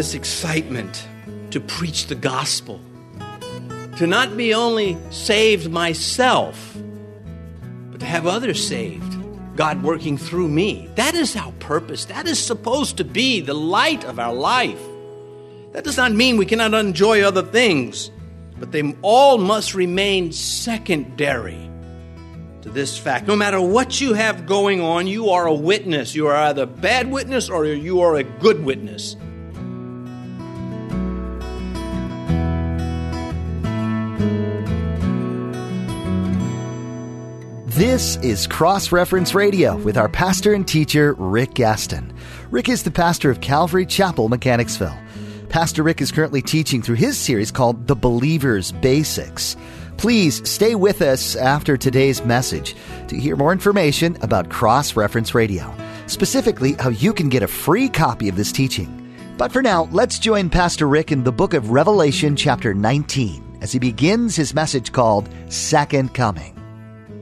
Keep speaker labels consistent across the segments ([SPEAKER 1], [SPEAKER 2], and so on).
[SPEAKER 1] this excitement to preach the gospel, to not be only saved myself, but to have others saved. God working through me. That is our purpose. That is supposed to be the light of our life. That does not mean we cannot enjoy other things, but they all must remain secondary to this fact. No matter what you have going on, you are a witness. You are either a bad witness or you are a good witness.
[SPEAKER 2] This is Cross Reference Radio with our pastor and teacher, Rick Gaston. Rick is the pastor of Calvary Chapel, Mechanicsville. Pastor Rick is currently teaching through his series called The Believer's Basics. Please stay with us after today's message to hear more information about Cross Reference Radio, specifically how you can get a free copy of this teaching. But for now, let's join Pastor Rick in the book of Revelation, chapter 19, as he begins his message called Second Coming.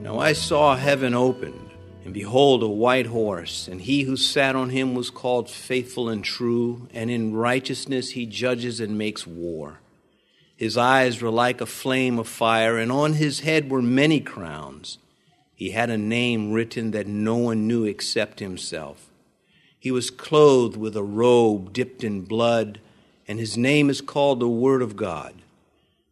[SPEAKER 1] Now I saw heaven opened, and behold, a white horse, and he who sat on him was called faithful and true, and in righteousness he judges and makes war. His eyes were like a flame of fire, and on his head were many crowns. He had a name written that no one knew except himself. He was clothed with a robe dipped in blood, and his name is called the Word of God.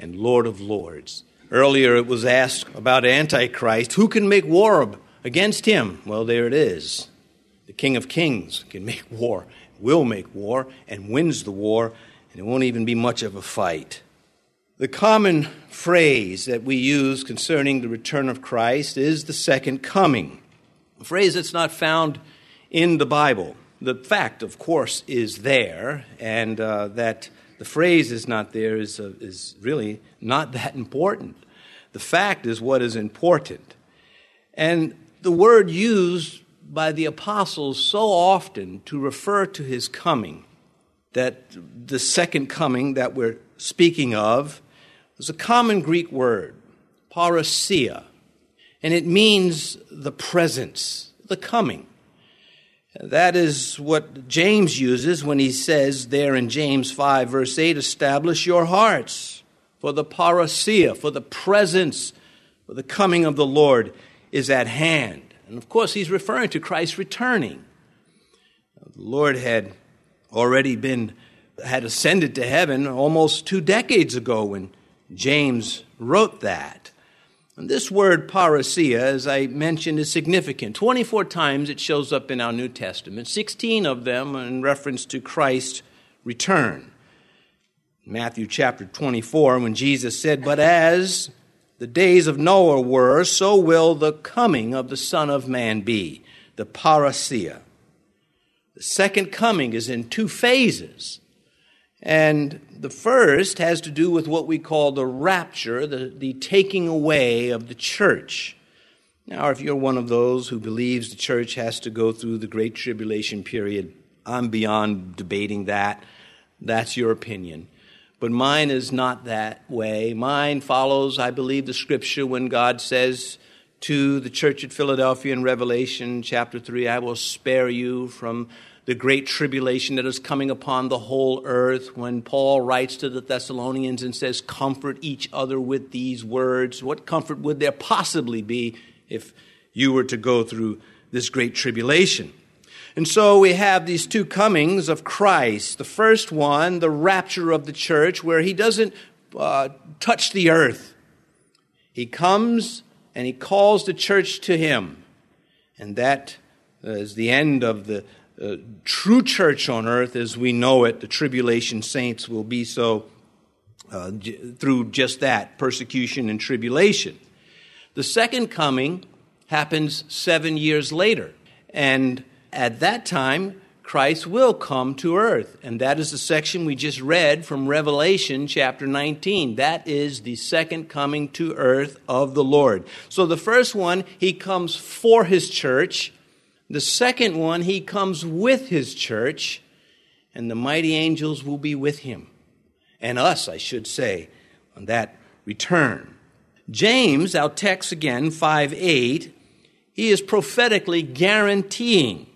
[SPEAKER 1] and Lord of Lords. Earlier it was asked about Antichrist who can make war against him? Well, there it is. The King of Kings can make war, will make war, and wins the war, and it won't even be much of a fight. The common phrase that we use concerning the return of Christ is the second coming, a phrase that's not found in the Bible. The fact, of course, is there, and uh, that the phrase is not there is, uh, is really not that important. The fact is what is important. And the word used by the apostles so often to refer to his coming, that the second coming that we're speaking of, is a common Greek word, parousia, and it means the presence, the coming. That is what James uses when he says there in James 5, verse 8, establish your hearts for the parousia, for the presence, for the coming of the Lord is at hand. And of course, he's referring to Christ returning. The Lord had already been, had ascended to heaven almost two decades ago when James wrote that. This word parousia, as I mentioned, is significant. 24 times it shows up in our New Testament, 16 of them in reference to Christ's return. Matthew chapter 24, when Jesus said, But as the days of Noah were, so will the coming of the Son of Man be, the parousia. The second coming is in two phases. And the first has to do with what we call the rapture, the, the taking away of the church. Now, if you're one of those who believes the church has to go through the Great Tribulation period, I'm beyond debating that. That's your opinion. But mine is not that way. Mine follows, I believe, the scripture when God says to the church at Philadelphia in Revelation chapter 3, I will spare you from the great tribulation that is coming upon the whole earth. When Paul writes to the Thessalonians and says, Comfort each other with these words, what comfort would there possibly be if you were to go through this great tribulation? And so we have these two comings of Christ. The first one, the rapture of the church, where he doesn't uh, touch the earth. He comes and he calls the church to him. And that is the end of the, uh, true church on earth as we know it, the tribulation saints will be so uh, j- through just that persecution and tribulation. The second coming happens seven years later. And at that time, Christ will come to earth. And that is the section we just read from Revelation chapter 19. That is the second coming to earth of the Lord. So the first one, he comes for his church. The second one, he comes with his church. And the mighty angels will be with him. And us, I should say, on that return. James, our text again, 5 8, he is prophetically guaranteeing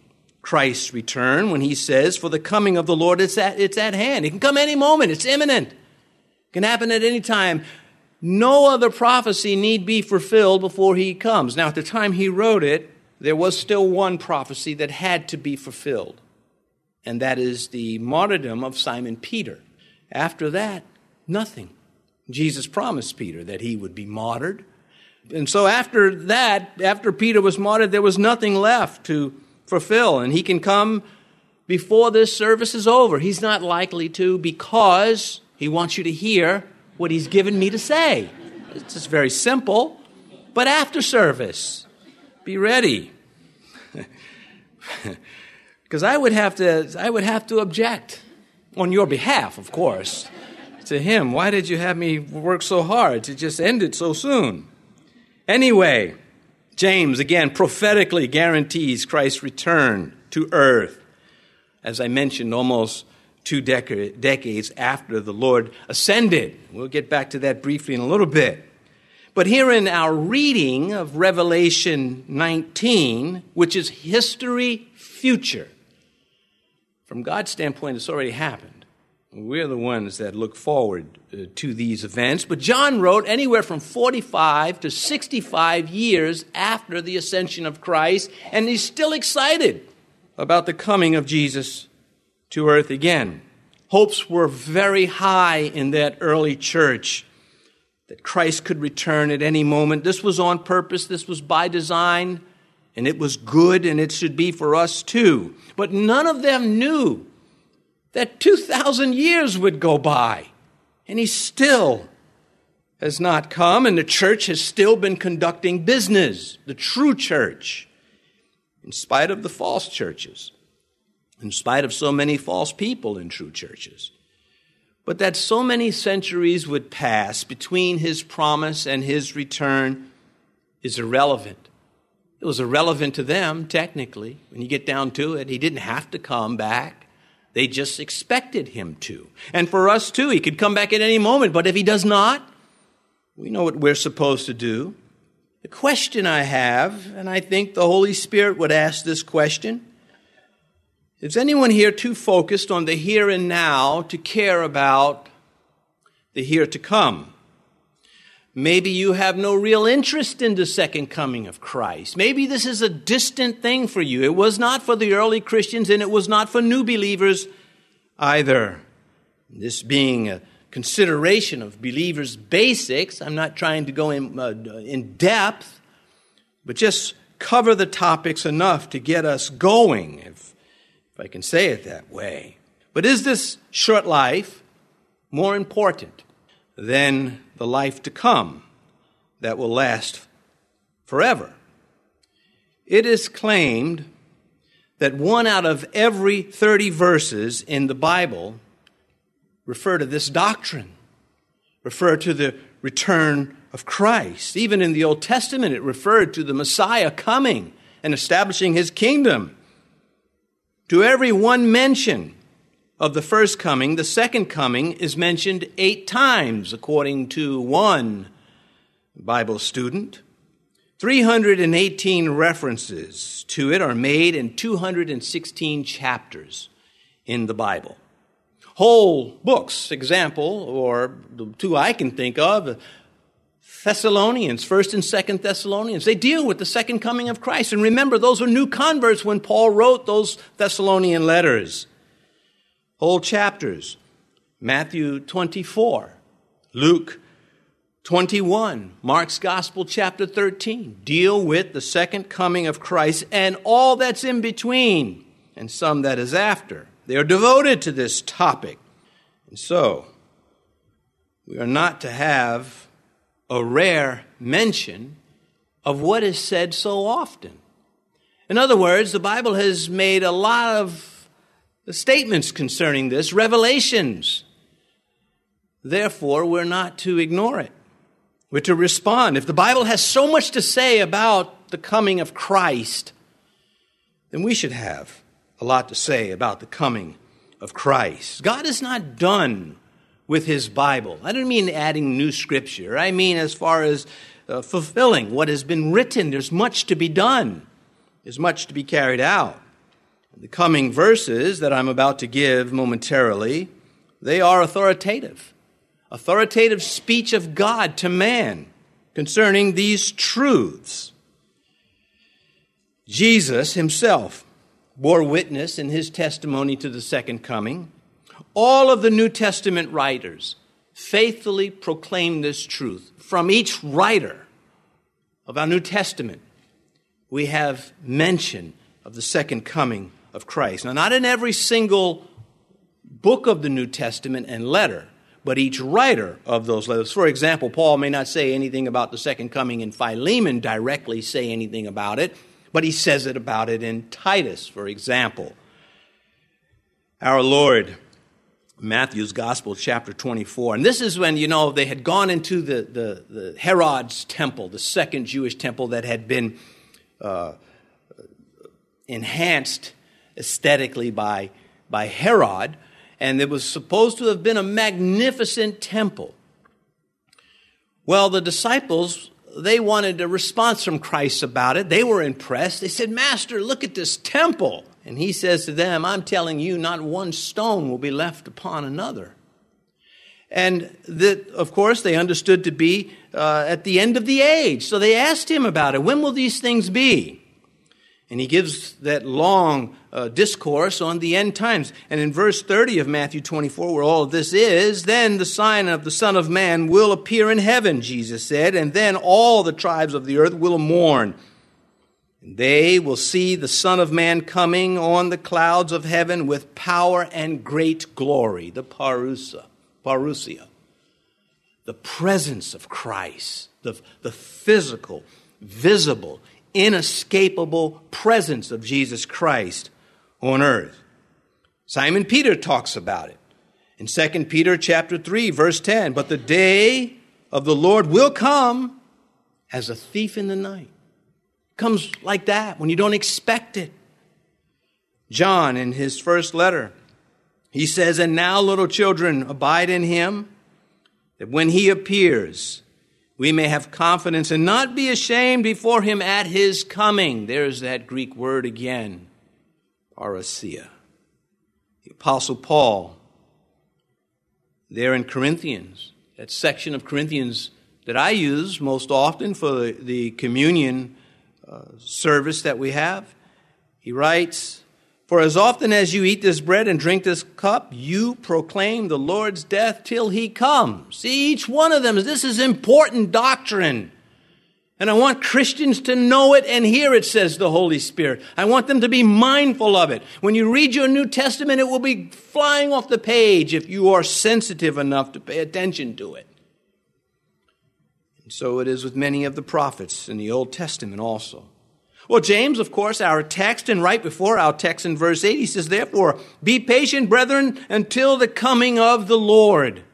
[SPEAKER 1] Christ's return when he says, For the coming of the Lord, it's at, it's at hand. It can come any moment, it's imminent. It can happen at any time. No other prophecy need be fulfilled before he comes. Now, at the time he wrote it, there was still one prophecy that had to be fulfilled, and that is the martyrdom of Simon Peter. After that, nothing. Jesus promised Peter that he would be martyred. And so after that, after Peter was martyred, there was nothing left to fulfill, and he can come before this service is over. He's not likely to because he wants you to hear what he's given me to say. It's just very simple. But after service, be ready. Because I would have to I would have to object on your behalf, of course, to him. Why did you have me work so hard to just end it so soon? Anyway, James, again, prophetically guarantees Christ's return to earth. As I mentioned, almost two dec- decades after the Lord ascended. We'll get back to that briefly in a little bit. But here in our reading of Revelation 19, which is history future, from God's standpoint, it's already happened. We're the ones that look forward uh, to these events. But John wrote anywhere from 45 to 65 years after the ascension of Christ, and he's still excited about the coming of Jesus to earth again. Hopes were very high in that early church that Christ could return at any moment. This was on purpose, this was by design, and it was good, and it should be for us too. But none of them knew that 2,000 years would go by, and he still has not come, and the church has still been conducting business, the true church, in spite of the false churches, in spite of so many false people in true churches. But that so many centuries would pass between his promise and his return is irrelevant. It was irrelevant to them, technically. When you get down to it, he didn't have to come back. They just expected him to. And for us too, he could come back at any moment, but if he does not, we know what we're supposed to do. The question I have, and I think the Holy Spirit would ask this question is anyone here too focused on the here and now to care about the here to come? Maybe you have no real interest in the second coming of Christ. Maybe this is a distant thing for you. It was not for the early Christians and it was not for new believers either. This being a consideration of believers' basics, I'm not trying to go in, uh, in depth, but just cover the topics enough to get us going, if, if I can say it that way. But is this short life more important than the life to come that will last forever. It is claimed that one out of every 30 verses in the Bible refer to this doctrine, refer to the return of Christ. Even in the Old Testament, it referred to the Messiah coming and establishing his kingdom. To every one mention of the first coming, the second coming is mentioned eight times, according to one Bible student. 318 references to it are made in 216 chapters in the Bible. Whole books, example, or the two I can think of, Thessalonians, 1st and 2nd Thessalonians, they deal with the second coming of Christ. And remember, those were new converts when Paul wrote those Thessalonian letters whole chapters. Matthew 24, Luke 21, Mark's Gospel, chapter 13, deal with the second coming of Christ and all that's in between, and some that is after. They are devoted to this topic. And so, we are not to have a rare mention of what is said so often. In other words, the Bible has made a lot of statements concerning this, revelations. Therefore, we're not to ignore it. We're to respond. If the Bible has so much to say about the coming of Christ, then we should have a lot to say about the coming of Christ. God is not done with his Bible. I don't mean adding new scripture. I mean as far as uh, fulfilling what has been written. There's much to be done. There's much to be carried out. The coming verses that I'm about to give momentarily, they are authoritative. Authoritative speech of God to man concerning these truths. Jesus himself bore witness in his testimony to the second coming. All of the New Testament writers faithfully proclaim this truth. From each writer of our New Testament, we have mention of the second coming of Christ. Now, not in every single book of the New Testament and letter, but each writer of those letters. For example, Paul may not say anything about the second coming in Philemon, directly say anything about it, but he says it about it in Titus, for example. Our Lord, Matthew's Gospel, chapter 24. And this is when, you know, they had gone into the, the, the Herod's temple, the second Jewish temple that had been uh, enhanced aesthetically by, by Herod, and it was supposed to have been a magnificent temple. Well, the disciples, they wanted a response from Christ about it. They were impressed. They said, Master, look at this temple. And he says to them, I'm telling you, not one stone will be left upon another. And that, of course, they understood to be uh, at the end of the age. So they asked him about it. When will these things be? And he gives that long uh, discourse on the end times. And in verse 30 of Matthew 24, where all of this is, then the sign of the Son of Man will appear in heaven, Jesus said, and then all the tribes of the earth will mourn. They will see the Son of Man coming on the clouds of heaven with power and great glory, the parousia, parousia, the presence of Christ, the, the physical, visible, inescapable presence of Jesus Christ on earth. Simon Peter talks about it in 2 Peter chapter 3 verse 10, but the day of the Lord will come as a thief in the night. Comes like that when you don't expect it. John in his first letter, he says, "And now little children abide in him that when he appears, we may have confidence and not be ashamed before him at his coming. There's that Greek word again, parousia. The Apostle Paul, there in Corinthians, that section of Corinthians that I use most often for the, communion service that we have, he writes, for as often as you eat this bread and drink this cup, you proclaim the Lord's death till he comes. See, each one of them, this is important doctrine. And I want Christians to know it and hear it, says the Holy Spirit. I want them to be mindful of it. When you read your New Testament, it will be flying off the page if you are sensitive enough to pay attention to it. And so it is with many of the prophets in the Old Testament also. Well, James, of course, our text, and right before our text in verse 8, he says, Therefore, be patient, brethren, until the coming of the Lord.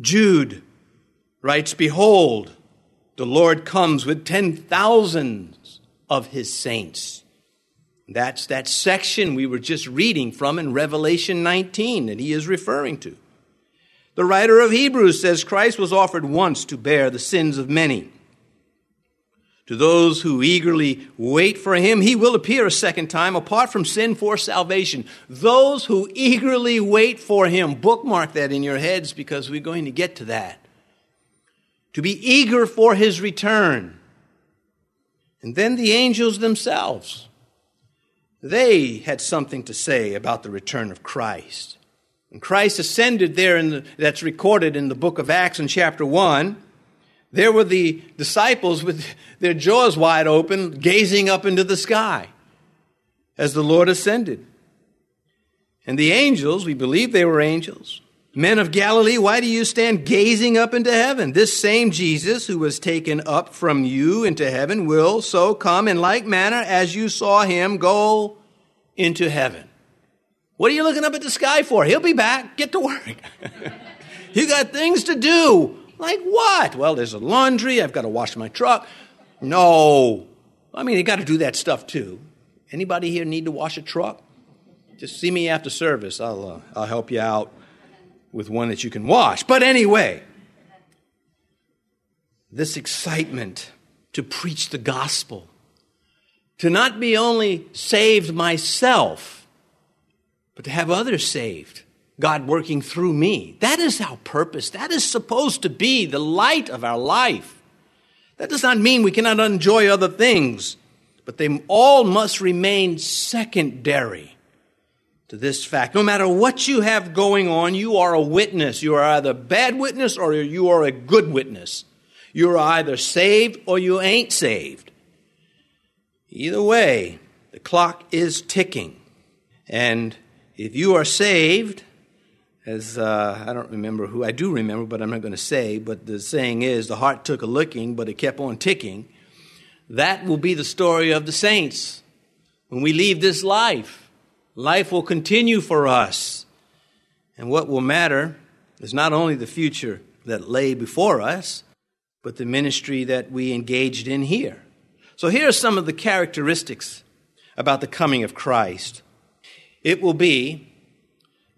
[SPEAKER 1] Jude writes, Behold, the Lord comes with ten thousands of his saints. That's that section we were just reading from in Revelation 19 that he is referring to. The writer of Hebrews says Christ was offered once to bear the sins of many. To those who eagerly wait for him, he will appear a second time apart from sin for salvation. Those who eagerly wait for him, bookmark that in your heads because we're going to get to that. To be eager for his return. And then the angels themselves. They had something to say about the return of Christ. And Christ ascended there, in the, that's recorded in the book of Acts in chapter 1. There were the disciples with their jaws wide open, gazing up into the sky as the Lord ascended. And the angels, we believe they were angels, men of Galilee, why do you stand gazing up into heaven? This same Jesus who was taken up from you into heaven will so come in like manner as you saw him go into heaven. What are you looking up at the sky for? He'll be back. Get to work. you got things to do. Like what? Well, there's a laundry. I've got to wash my truck. No. I mean, you got to do that stuff too. Anybody here need to wash a truck? Just see me after service. I'll, uh, I'll help you out with one that you can wash. But anyway, this excitement to preach the gospel, to not be only saved myself, but to have others saved. God working through me. That is our purpose. That is supposed to be the light of our life. That does not mean we cannot enjoy other things, but they all must remain secondary to this fact. No matter what you have going on, you are a witness. You are either a bad witness or you are a good witness. You're either saved or you ain't saved. Either way, the clock is ticking. And if you are saved, as uh, I don't remember who, I do remember, but I'm not going to say, but the saying is the heart took a licking, but it kept on ticking. That will be the story of the saints. When we leave this life, life will continue for us. And what will matter is not only the future that lay before us, but the ministry that we engaged in here. So here are some of the characteristics about the coming of Christ. It will be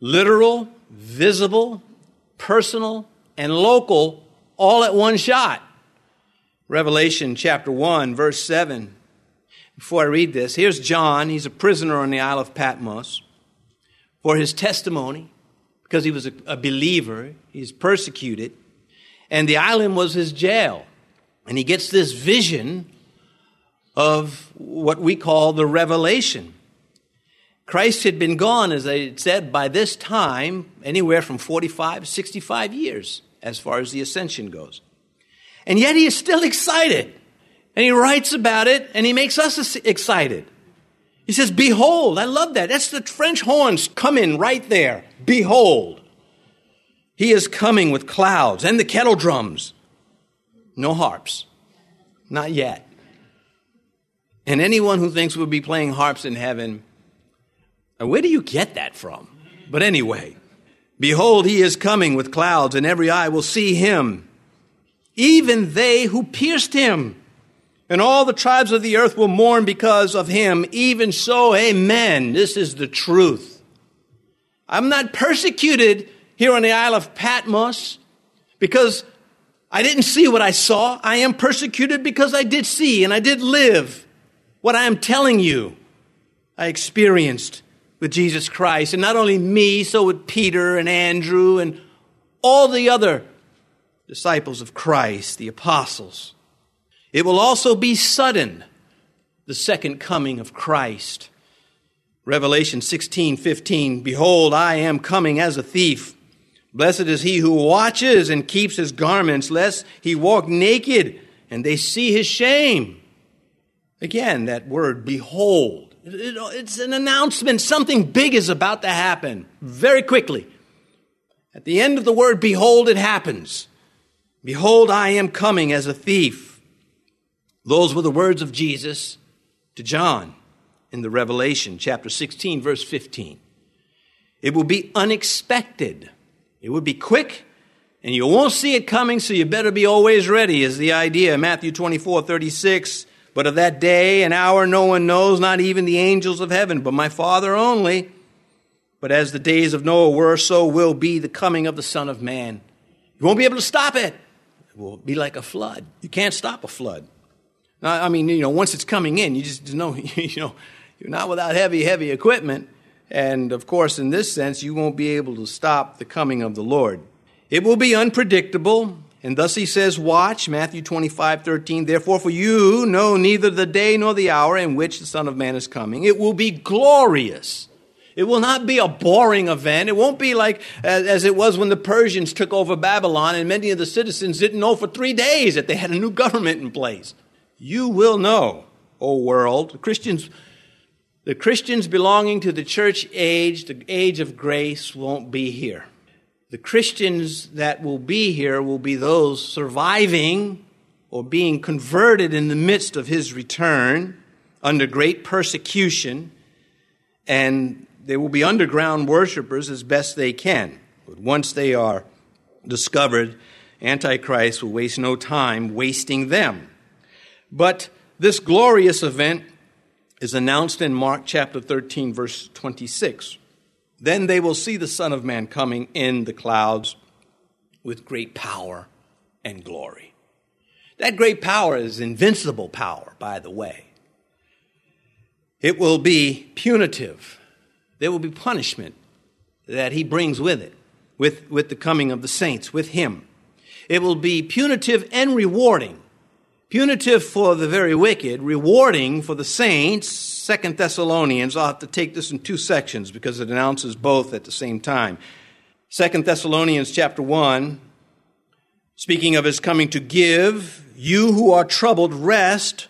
[SPEAKER 1] literal, visible, personal, and local all at one shot. Revelation chapter 1, verse 7. Before I read this, here's John. He's a prisoner on the Isle of Patmos for his testimony because he was a, a believer. He's persecuted and the island was his jail. And he gets this vision of what we call the revelation. Christ had been gone, as I said, by this time, anywhere from 45 to 65 years, as far as the ascension goes. And yet he is still excited. And he writes about it, and he makes us excited. He says, Behold, I love that. That's the French horns come in right there. Behold. He is coming with clouds and the kettle drums. No harps. Not yet. And anyone who thinks we'll be playing harps in heaven, uh, where do you get that from? But anyway, behold, he is coming with clouds, and every eye will see him, even they who pierced him. And all the tribes of the earth will mourn because of him. Even so, amen. This is the truth. I'm not persecuted here on the Isle of Patmos because I didn't see what I saw. I am persecuted because I did see and I did live what I am telling you. I experienced with Jesus Christ. And not only me, so with Peter and Andrew and all the other disciples of Christ, the apostles. It will also be sudden, the second coming of Christ. Revelation 16, 15, Behold, I am coming as a thief. Blessed is he who watches and keeps his garments, lest he walk naked and they see his shame. Again, that word, behold. It's an announcement. Something big is about to happen very quickly. At the end of the word, behold, it happens. Behold, I am coming as a thief. Those were the words of Jesus to John in the Revelation, chapter 16, verse 15. It will be unexpected. It will be quick, and you won't see it coming, so you better be always ready, is the idea. Matthew 24, 36. But of that day and hour no one knows, not even the angels of heaven, but my Father only. But as the days of Noah were, so will be the coming of the Son of Man. You won't be able to stop it. It will be like a flood. You can't stop a flood. I mean, you know, once it's coming in, you just know, you know, you're not without heavy, heavy equipment. And of course, in this sense, you won't be able to stop the coming of the Lord. It will be unpredictable. And thus he says, Watch, Matthew 25, 13. Therefore, for you know neither the day nor the hour in which the Son of Man is coming. It will be glorious. It will not be a boring event. It won't be like as it was when the Persians took over Babylon and many of the citizens didn't know for three days that they had a new government in place. You will know, O world. Christians the Christians belonging to the church age, the age of grace, won't be here. The Christians that will be here will be those surviving or being converted in the midst of his return under great persecution and they will be underground worshipers as best they can. But once they are discovered, Antichrist will waste no time wasting them. But this glorious event is announced in Mark chapter 13, verse 26. Then they will see the Son of Man coming in the clouds with great power and glory. That great power is invincible power, by the way. It will be punitive. There will be punishment that he brings with it, with, with the coming of the saints, with him. It will be punitive and rewarding. Punitive for the very wicked, rewarding for the saints. Second Thessalonians, I'll have to take this in two sections because it announces both at the same time. Second Thessalonians chapter 1, speaking of his coming to give you who are troubled rest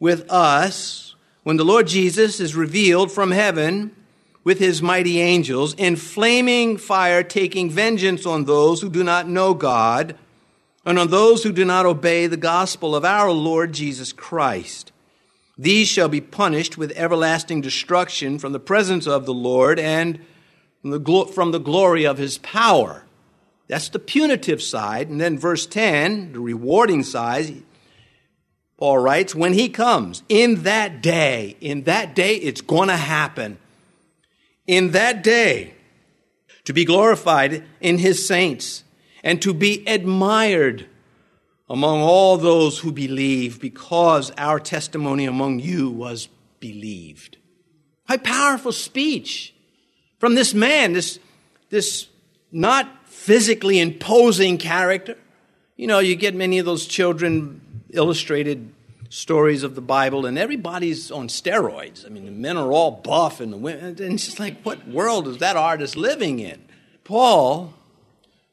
[SPEAKER 1] with us when the Lord Jesus is revealed from heaven with his mighty angels in flaming fire, taking vengeance on those who do not know God and on those who do not obey the gospel of our Lord Jesus Christ. These shall be punished with everlasting destruction from the presence of the Lord and from the, from the glory of his power. That's the punitive side. And then verse 10, the rewarding side, Paul writes, when he comes, in that day, in that day, it's going to happen. In that day, to be glorified in his saints and to be admired among all those who believe because our testimony among you was believed. How powerful speech from this man, this, this not physically imposing character. You know, you get many of those children illustrated stories of the Bible, and everybody's on steroids. I mean, the men are all buff, and the women, and it's just like, what world is that artist living in? Paul,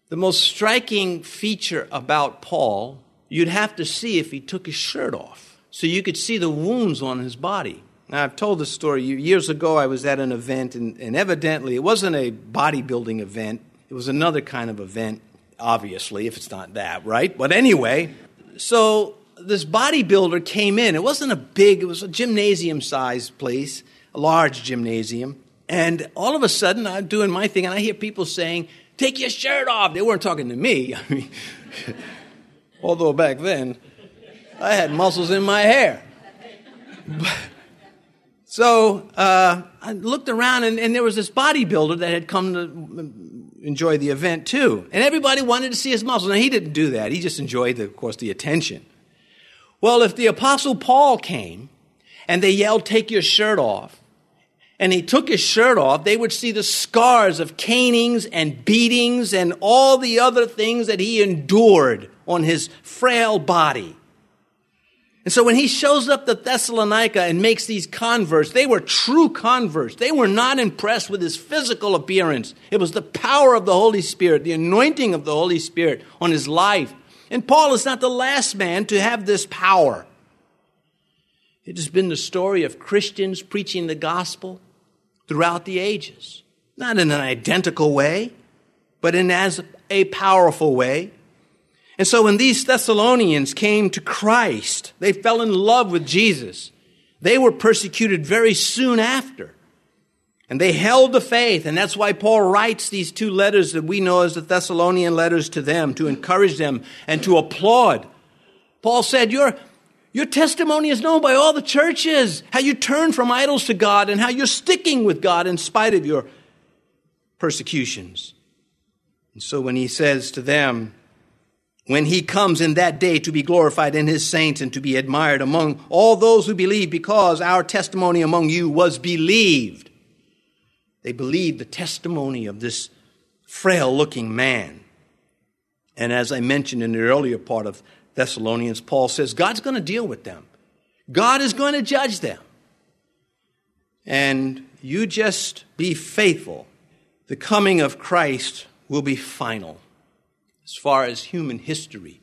[SPEAKER 1] the most striking feature about Paul, you'd have to see if he took his shirt off, so you could see the wounds on his body. Now, I've told this story years ago. I was at an event, and, and evidently, it wasn't a bodybuilding event. It was another kind of event, obviously, if it's not that, right? But anyway, so this bodybuilder came in. It wasn't a big, it was a gymnasium sized place, a large gymnasium. And all of a sudden, I'm doing my thing, and I hear people saying, Take your shirt off. They weren't talking to me. I mean, although back then, I had muscles in my hair. So uh, I looked around, and, and there was this bodybuilder that had come to enjoy the event too. And everybody wanted to see his muscles. Now, he didn't do that. He just enjoyed, the, of course, the attention. Well, if the Apostle Paul came and they yelled, Take your shirt off, and he took his shirt off, they would see the scars of canings and beatings and all the other things that he endured on his frail body. And so when he shows up to Thessalonica and makes these converts, they were true converts. They were not impressed with his physical appearance. It was the power of the Holy Spirit, the anointing of the Holy Spirit on his life. And Paul is not the last man to have this power. It has been the story of Christians preaching the gospel throughout the ages. Not in an identical way, but in as a powerful way. And so when these Thessalonians came to Christ, they fell in love with Jesus. They were persecuted very soon after. And they held the faith, and that's why Paul writes these two letters that we know as the Thessalonian letters to them to encourage them and to applaud. Paul said, Your, your testimony is known by all the churches, how you turn from idols to God and how you're sticking with God in spite of your persecutions. And so when he says to them, when he comes in that day to be glorified in his saints and to be admired among all those who believe, because our testimony among you was believed. They believed the testimony of this frail looking man. And as I mentioned in the earlier part of Thessalonians, Paul says God's going to deal with them, God is going to judge them. And you just be faithful. The coming of Christ will be final as far as human history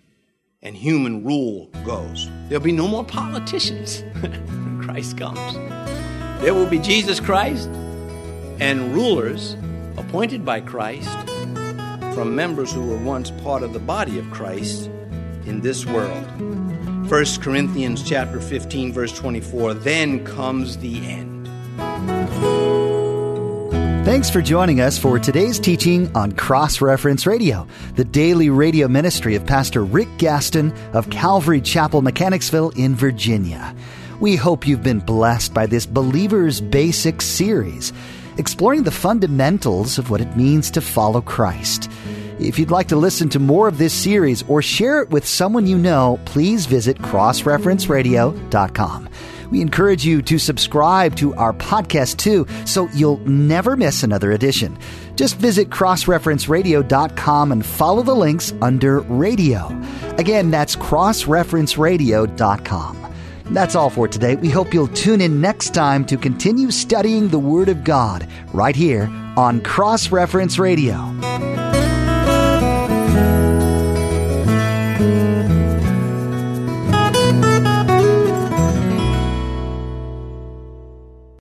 [SPEAKER 1] and human rule goes. There'll be no more politicians when Christ comes. There will be Jesus Christ and rulers appointed by Christ from members who were once part of the body of Christ in this world. 1 Corinthians chapter 15 verse 24 then comes the end.
[SPEAKER 2] Thanks for joining us for today's teaching on Cross Reference Radio, the daily radio ministry of Pastor Rick Gaston of Calvary Chapel, Mechanicsville in Virginia. We hope you've been blessed by this Believer's Basics series, exploring the fundamentals of what it means to follow Christ. If you'd like to listen to more of this series or share it with someone you know, please visit crossreferenceradio.com. We encourage you to subscribe to our podcast too, so you'll never miss another edition. Just visit crossreferenceradio.com and follow the links under radio. Again, that's crossreferenceradio.com. That's all for today. We hope you'll tune in next time to continue studying the Word of God right here on Cross Reference Radio.